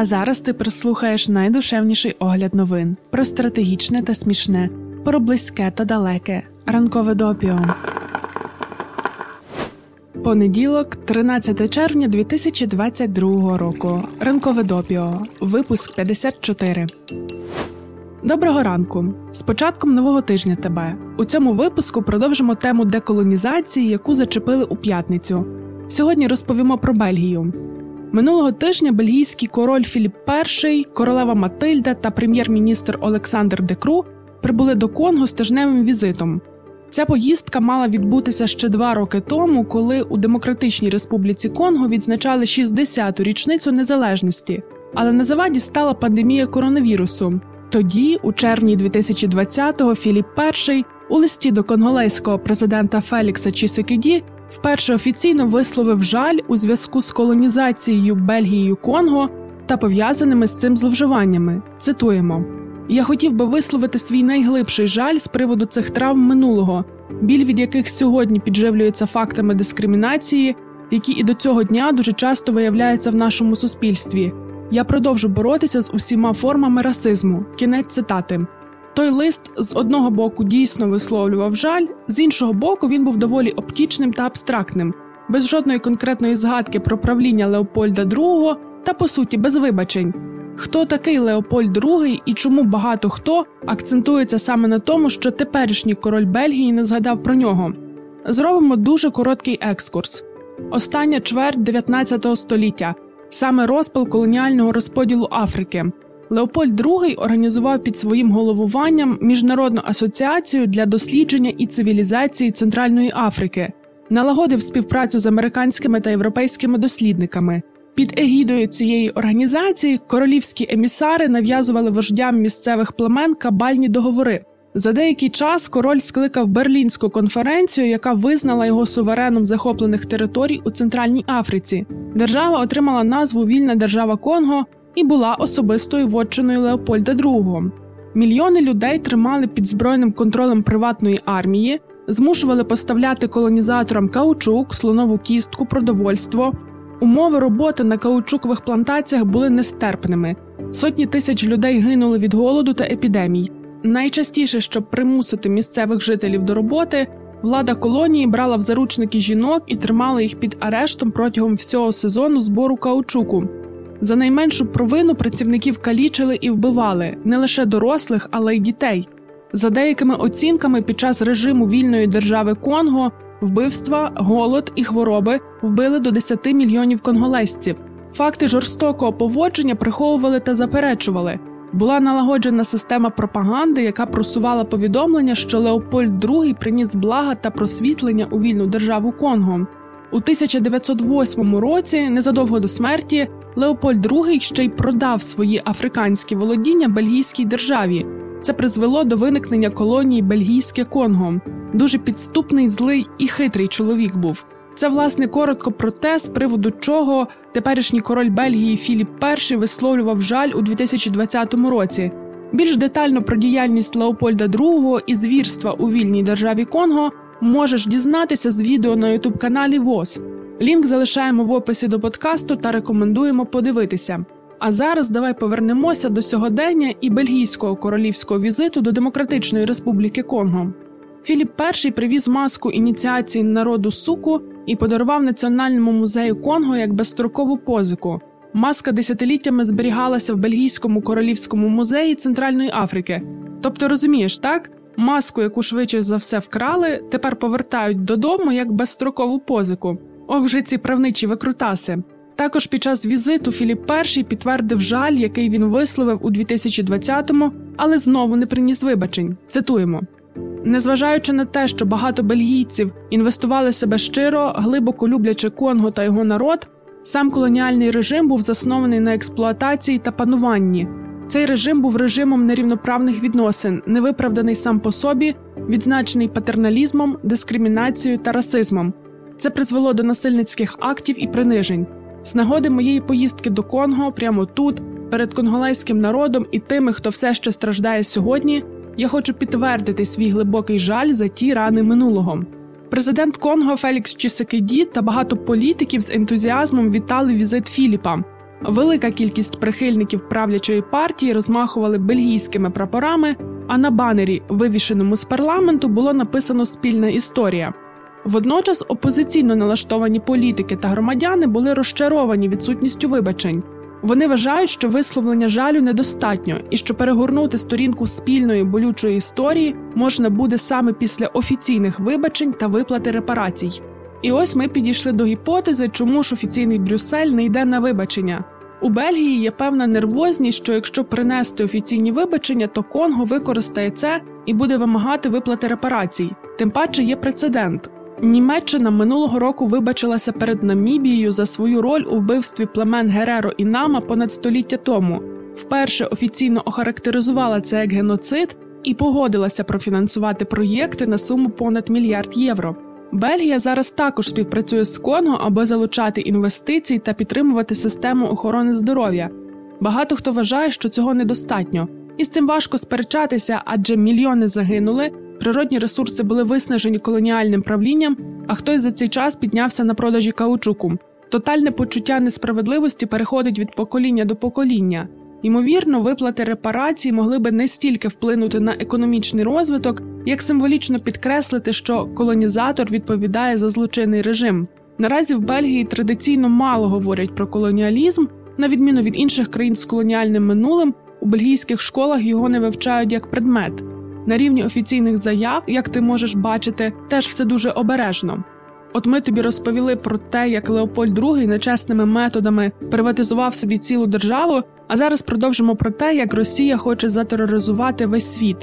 А зараз ти прослухаєш найдушевніший огляд новин про стратегічне та смішне, про близьке та далеке. Ранкове допіо. Понеділок, 13 червня 2022 року. Ранкове допіо. Випуск 54. Доброго ранку. З початком нового тижня тебе. У цьому випуску продовжимо тему деколонізації, яку зачепили у п'ятницю. Сьогодні розповімо про Бельгію. Минулого тижня бельгійський король Філіп І, королева Матильда та прем'єр-міністр Олександр Декру прибули до Конго з тижневим візитом. Ця поїздка мала відбутися ще два роки тому, коли у Демократичній Республіці Конго відзначали 60-ту річницю незалежності, але на заваді стала пандемія коронавірусу. Тоді, у червні 2020-го, Філіп І у листі до конголезького президента Фелікса Чісекіді вперше офіційно висловив жаль у зв'язку з колонізацією Бельгією Конго та пов'язаними з цим зловживаннями. Цитуємо. Я хотів би висловити свій найглибший жаль з приводу цих травм минулого, біль від яких сьогодні підживлюється фактами дискримінації, які і до цього дня дуже часто виявляються в нашому суспільстві. Я продовжу боротися з усіма формами расизму. Кінець цитати. Той лист з одного боку дійсно висловлював жаль, з іншого боку, він був доволі оптічним та абстрактним, без жодної конкретної згадки про правління Леопольда II та по суті без вибачень. Хто такий Леопольд II і чому багато хто акцентується саме на тому, що теперішній король Бельгії не згадав про нього? Зробимо дуже короткий екскурс. Остання чверть 19 століття, саме розпал колоніального розподілу Африки. Леопольд II організував під своїм головуванням міжнародну асоціацію для дослідження і цивілізації Центральної Африки, налагодив співпрацю з американськими та європейськими дослідниками. Під егідою цієї організації королівські емісари нав'язували вождям місцевих племен кабальні договори. За деякий час король скликав Берлінську конференцію, яка визнала його сувереном захоплених територій у Центральній Африці. Держава отримала назву Вільна держава Конго і була особистою вотчиною Леопольда II. Мільйони людей тримали під збройним контролем приватної армії, змушували поставляти колонізаторам каучук, слонову кістку, продовольство. Умови роботи на каучукових плантаціях були нестерпними. Сотні тисяч людей гинули від голоду та епідемій. Найчастіше, щоб примусити місцевих жителів до роботи, влада колонії брала в заручники жінок і тримала їх під арештом протягом всього сезону збору каучуку. За найменшу провину працівників калічили і вбивали не лише дорослих, але й дітей. За деякими оцінками, під час режиму вільної держави Конго вбивства, голод і хвороби вбили до 10 мільйонів конголезців. Факти жорстокого поводження приховували та заперечували. Була налагоджена система пропаганди, яка просувала повідомлення, що Леопольд II приніс блага та просвітлення у вільну державу Конго. У 1908 році, незадовго до смерті, Леопольд II ще й продав свої африканські володіння бельгійській державі. Це призвело до виникнення колонії Бельгійське Конго. Дуже підступний, злий і хитрий чоловік був. Це, власне, коротко про те, з приводу чого теперішній король Бельгії Філіп І висловлював жаль у 2020 році. Більш детально про діяльність Леопольда II і звірства у вільній державі Конго можеш дізнатися з відео на ютуб каналі ВОЗ. Лінк залишаємо в описі до подкасту та рекомендуємо подивитися. А зараз давай повернемося до сьогодення і бельгійського королівського візиту до Демократичної Республіки Конго. Філіп І привіз маску ініціації народу суку і подарував Національному музею Конго як безстрокову позику. Маска десятиліттями зберігалася в Бельгійському королівському музеї Центральної Африки. Тобто, розумієш, так? Маску, яку швидше за все вкрали, тепер повертають додому як безстрокову позику. Ох, вже ці правничі викрутаси. Також під час візиту Філіп І підтвердив жаль, який він висловив у 2020-му, але знову не приніс вибачень. Цитуємо. Незважаючи на те, що багато бельгійців інвестували себе щиро, глибоко люблячи Конго та його народ, сам колоніальний режим був заснований на експлуатації та пануванні. Цей режим був режимом нерівноправних відносин, невиправданий сам по собі, відзначений патерналізмом, дискримінацією та расизмом. Це призвело до насильницьких актів і принижень. З нагоди моєї поїздки до Конго, прямо тут, перед конголезьким народом і тими, хто все ще страждає сьогодні. Я хочу підтвердити свій глибокий жаль за ті рани минулого. Президент Конго Фелікс Чісекеді та багато політиків з ентузіазмом вітали візит Філіпа. Велика кількість прихильників правлячої партії розмахували бельгійськими прапорами, а на банері, вивішеному з парламенту, було написано спільна історія. Водночас опозиційно налаштовані політики та громадяни були розчаровані відсутністю вибачень. Вони вважають, що висловлення жалю недостатньо і що перегорнути сторінку спільної болючої історії можна буде саме після офіційних вибачень та виплати репарацій. І ось ми підійшли до гіпотези, чому ж офіційний Брюссель не йде на вибачення. У Бельгії є певна нервозність, що якщо принести офіційні вибачення, то Конго використає це і буде вимагати виплати репарацій. Тим паче є прецедент. Німеччина минулого року вибачилася перед Намібією за свою роль у вбивстві племен Гереро і Нама понад століття тому. Вперше офіційно охарактеризувала це як геноцид і погодилася профінансувати проєкти на суму понад мільярд євро. Бельгія зараз також співпрацює з Конго, аби залучати інвестиції та підтримувати систему охорони здоров'я. Багато хто вважає, що цього недостатньо, і з цим важко сперечатися, адже мільйони загинули, природні ресурси були виснажені колоніальним правлінням, а хтось за цей час піднявся на продажі каучуку. Тотальне почуття несправедливості переходить від покоління до покоління. Ймовірно, виплати репарацій могли би не стільки вплинути на економічний розвиток, як символічно підкреслити, що колонізатор відповідає за злочинний режим. Наразі в Бельгії традиційно мало говорять про колоніалізм, на відміну від інших країн з колоніальним минулим, у бельгійських школах його не вивчають як предмет. На рівні офіційних заяв, як ти можеш бачити, теж все дуже обережно. От ми тобі розповіли про те, як Леопольд II нечесними методами приватизував собі цілу державу. А зараз продовжимо про те, як Росія хоче затероризувати весь світ.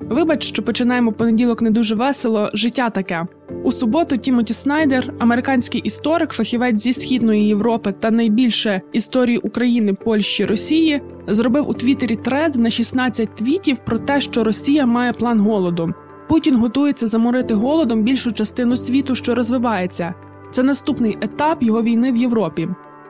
Вибач, що починаємо понеділок не дуже весело. Життя таке у суботу. Тімоті Снайдер, американський історик, фахівець зі східної Європи та найбільше історії України, Польщі Росії, зробив у Твіттері тред на 16 твітів про те, що Росія має план голоду. Путін готується заморити голодом більшу частину світу, що розвивається. Це наступний етап його війни в Європі.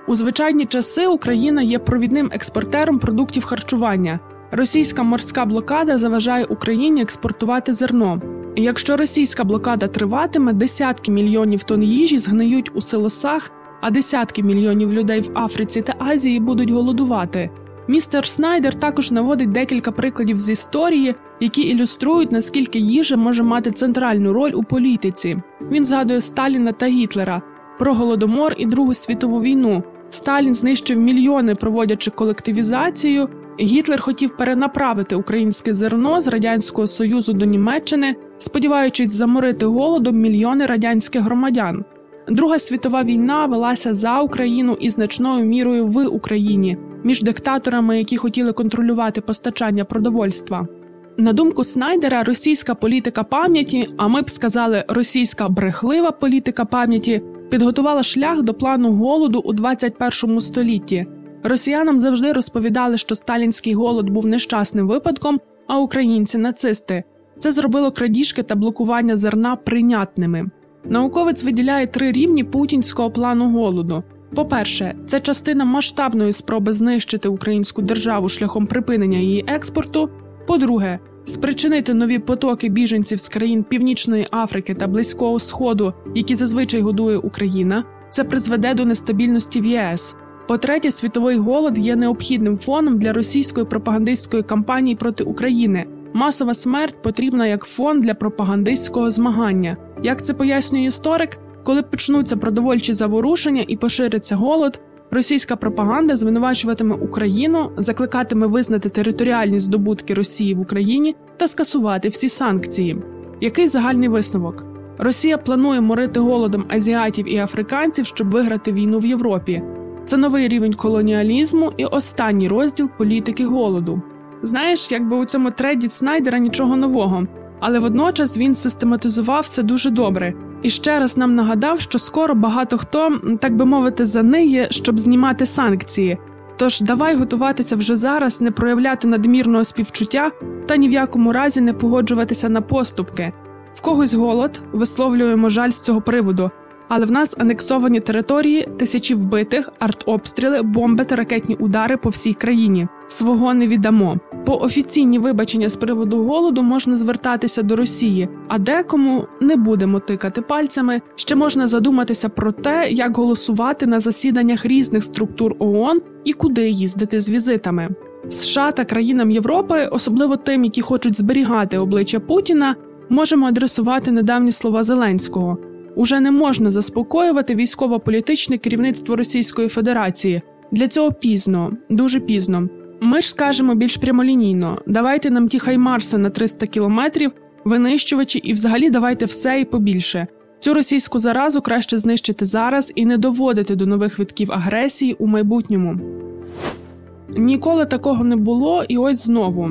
У звичайні часи Україна є провідним експортером продуктів харчування. Російська морська блокада заважає Україні експортувати зерно. Якщо російська блокада триватиме, десятки мільйонів тонн їжі згниють у силосах, а десятки мільйонів людей в Африці та Азії будуть голодувати. Містер Снайдер також наводить декілька прикладів з історії, які ілюструють наскільки їжа може мати центральну роль у політиці. Він згадує Сталіна та Гітлера про голодомор і Другу світову війну. Сталін знищив мільйони, проводячи колективізацію. Гітлер хотів перенаправити українське зерно з радянського союзу до Німеччини, сподіваючись заморити голодом мільйони радянських громадян. Друга світова війна велася за Україну і значною мірою в Україні між диктаторами, які хотіли контролювати постачання продовольства. На думку Снайдера, російська політика пам'яті, а ми б сказали, російська брехлива політика пам'яті підготувала шлях до плану голоду у 21 столітті. Росіянам завжди розповідали, що сталінський голод був нещасним випадком, а українці нацисти. Це зробило крадіжки та блокування зерна прийнятними. Науковець виділяє три рівні путінського плану голоду. По-перше, це частина масштабної спроби знищити українську державу шляхом припинення її експорту. По-друге, спричинити нові потоки біженців з країн Північної Африки та Близького Сходу, які зазвичай годує Україна. Це призведе до нестабільності в ЄС. По-третє, світовий голод є необхідним фоном для російської пропагандистської кампанії проти України. Масова смерть потрібна як фон для пропагандистського змагання. Як це пояснює історик, коли почнуться продовольчі заворушення і пошириться голод, російська пропаганда звинувачуватиме Україну, закликатиме визнати територіальні здобутки Росії в Україні та скасувати всі санкції. Який загальний висновок? Росія планує морити голодом азіатів і африканців, щоб виграти війну в Європі. Це новий рівень колоніалізму і останній розділ політики голоду. Знаєш, якби у цьому треді Снайдера нічого нового, але водночас він систематизував все дуже добре і ще раз нам нагадав, що скоро багато хто, так би мовити, заниє, щоб знімати санкції. Тож давай готуватися вже зараз, не проявляти надмірного співчуття та ні в якому разі не погоджуватися на поступки. В когось голод висловлюємо жаль з цього приводу. Але в нас анексовані території, тисячі вбитих, артобстріли, бомби та ракетні удари по всій країні. Свого не віддамо. По офіційні вибачення з приводу голоду можна звертатися до Росії, а декому не будемо тикати пальцями. Ще можна задуматися про те, як голосувати на засіданнях різних структур ООН і куди їздити з візитами. США та країнам Європи, особливо тим, які хочуть зберігати обличчя Путіна, можемо адресувати недавні слова Зеленського. Уже не можна заспокоювати військово-політичне керівництво Російської Федерації. Для цього пізно, дуже пізно. Ми ж скажемо більш прямолінійно: давайте нам ті хаймарси на 300 кілометрів, винищувачі, і взагалі давайте все і побільше. Цю російську заразу краще знищити зараз і не доводити до нових витків агресії у майбутньому. Ніколи такого не було, і ось знову.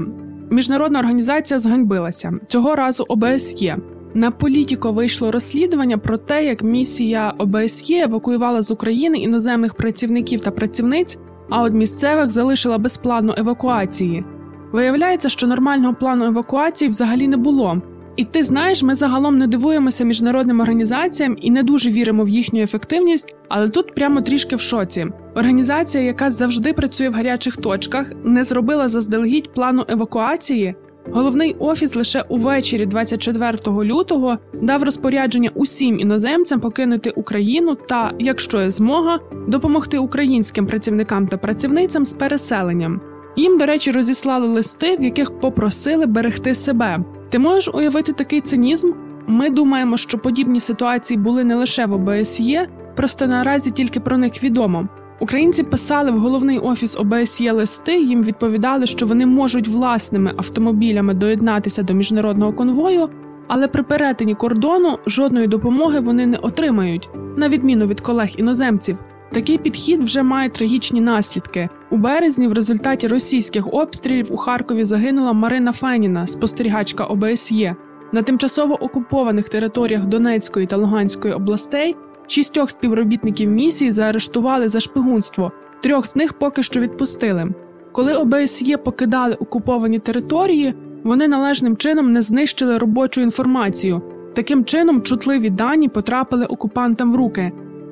Міжнародна організація зганьбилася цього разу ОБСЄ. На політіко вийшло розслідування про те, як місія ОБСЄ евакуювала з України іноземних працівників та працівниць, а от місцевих залишила без плану евакуації. Виявляється, що нормального плану евакуації взагалі не було. І ти знаєш, ми загалом не дивуємося міжнародним організаціям і не дуже віримо в їхню ефективність, але тут прямо трішки в шоці. Організація, яка завжди працює в гарячих точках, не зробила заздалегідь плану евакуації. Головний офіс лише увечері, 24 лютого, дав розпорядження усім іноземцям покинути Україну та, якщо є змога, допомогти українським працівникам та працівницям з переселенням. Їм, до речі, розіслали листи, в яких попросили берегти себе. Ти можеш уявити такий цинізм? Ми думаємо, що подібні ситуації були не лише в ОБСЄ, просто наразі тільки про них відомо. Українці писали в головний офіс ОБСЄ листи. Їм відповідали, що вони можуть власними автомобілями доєднатися до міжнародного конвою, але при перетині кордону жодної допомоги вони не отримають, на відміну від колег іноземців. Такий підхід вже має трагічні наслідки. У березні, в результаті російських обстрілів у Харкові загинула Марина Феніна, спостерігачка ОБСЄ. На тимчасово окупованих територіях Донецької та Луганської областей шістьох співробітників місії заарештували за шпигунство, трьох з них поки що відпустили. Коли ОБСЄ покидали окуповані території, вони належним чином не знищили робочу інформацію. Таким чином, чутливі дані потрапили окупантам в руки.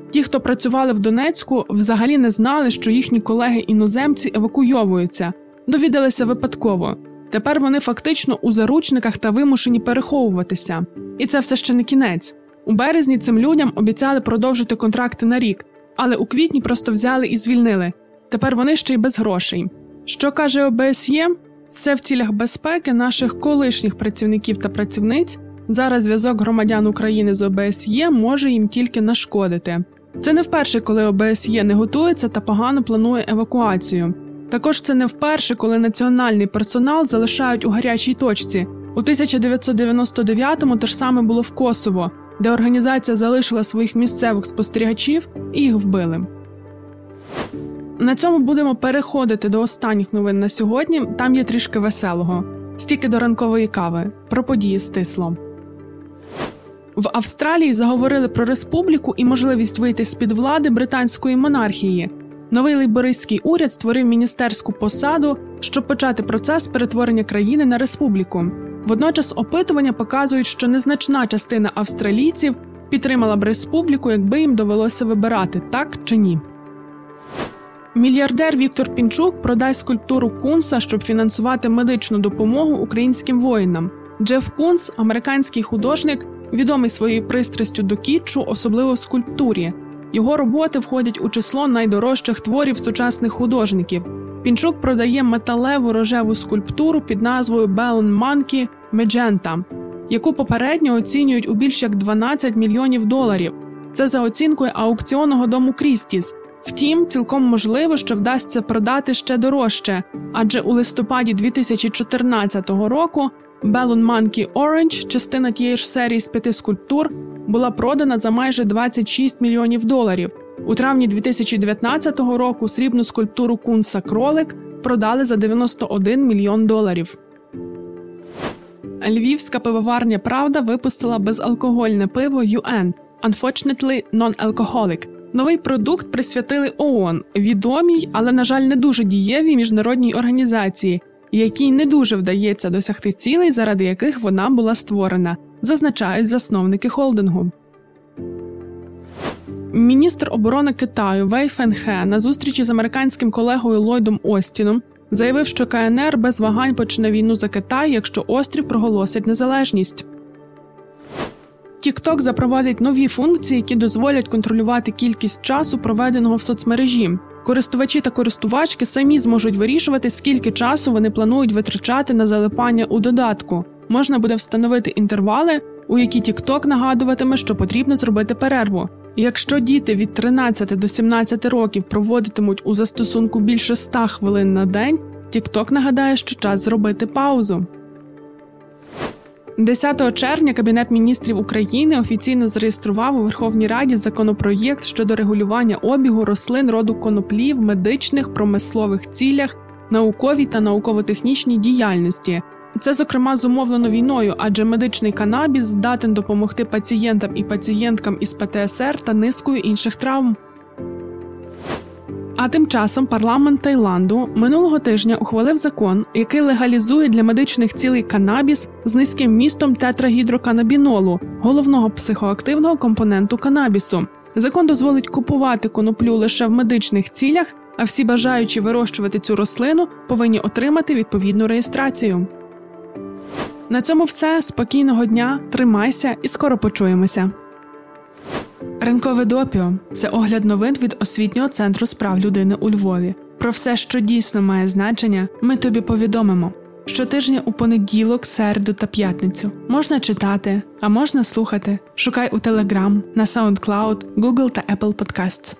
Ті, хто працювали в Донецьку, взагалі не знали, що їхні колеги-іноземці евакуйовуються, довідалися випадково. Тепер вони фактично у заручниках та вимушені переховуватися. І це все ще не кінець. У березні цим людям обіцяли продовжити контракти на рік, але у квітні просто взяли і звільнили. Тепер вони ще й без грошей. Що каже ОБСЄ? Все в цілях безпеки наших колишніх працівників та працівниць. Зараз зв'язок громадян України з ОБСЄ може їм тільки нашкодити. Це не вперше, коли ОБСЄ не готується та погано планує евакуацію. Також це не вперше, коли національний персонал залишають у гарячій точці. У 1999-му те ж саме було в Косово, де організація залишила своїх місцевих спостерігачів і їх вбили. На цьому будемо переходити до останніх новин на сьогодні. Там є трішки веселого, стільки до ранкової кави, про події стисло. В Австралії заговорили про республіку і можливість вийти з під влади британської монархії. Новий лейбористський уряд створив міністерську посаду, щоб почати процес перетворення країни на республіку. Водночас опитування показують, що незначна частина австралійців підтримала б республіку, якби їм довелося вибирати так чи ні. Мільярдер Віктор Пінчук продасть скульптуру Кунса, щоб фінансувати медичну допомогу українським воїнам. Джеф Кунс, американський художник, відомий своєю пристрастю до кітчу, особливо в скульптурі. Його роботи входять у число найдорожчих творів сучасних художників. Пінчук продає металеву рожеву скульптуру під назвою Bellon Monkey Magenta, яку попередньо оцінюють у більш як 12 мільйонів доларів. Це за оцінкою аукціонного дому Крістіс. Втім, цілком можливо, що вдасться продати ще дорожче, адже у листопаді 2014 року Bellon Monkey Orange, частина тієї ж серії з п'яти скульптур, була продана за майже 26 мільйонів доларів. У травні 2019 року срібну скульптуру Кунса Кролик продали за 91 мільйон доларів. Львівська пивоварня Правда випустила безалкогольне пиво UN Unfortunately Non-Alcoholic. Новий продукт присвятили ООН, відомій, але, на жаль, не дуже дієвій міжнародній організації, якій не дуже вдається досягти цілей, заради яких вона була створена, зазначають засновники холдингу. Міністр оборони Китаю Вей Фенхе на зустрічі з американським колегою Ллойдом Остіном заявив, що КНР без вагань почне війну за Китай, якщо острів проголосить незалежність. TikTok запровадить нові функції, які дозволять контролювати кількість часу, проведеного в соцмережі. Користувачі та користувачки самі зможуть вирішувати, скільки часу вони планують витрачати на залипання у додатку. Можна буде встановити інтервали, у які TikTok нагадуватиме, що потрібно зробити перерву. Якщо діти від 13 до 17 років проводитимуть у застосунку більше 100 хвилин на день, TikTok нагадає, що час зробити паузу. 10 червня Кабінет міністрів України офіційно зареєстрував у Верховній Раді законопроєкт щодо регулювання обігу рослин роду коноплі в медичних промислових цілях, науковій та науково-технічній діяльності. Це зокрема зумовлено війною, адже медичний канабіс здатен допомогти пацієнтам і пацієнткам із ПТСР та низкою інших травм. А тим часом парламент Таїланду минулого тижня ухвалив закон, який легалізує для медичних цілей канабіс з низьким містом тетрагідроканабінолу, головного психоактивного компоненту канабісу. Закон дозволить купувати коноплю лише в медичних цілях, а всі бажаючі вирощувати цю рослину повинні отримати відповідну реєстрацію. На цьому все. Спокійного дня, тримайся і скоро почуємося. Ринкове допіо це огляд новин від освітнього центру справ людини у Львові. Про все, що дійсно має значення, ми тобі повідомимо. Щотижня у понеділок, середу та п'ятницю можна читати, а можна слухати. Шукай у Telegram, на SoundCloud, Google та Apple Podcasts.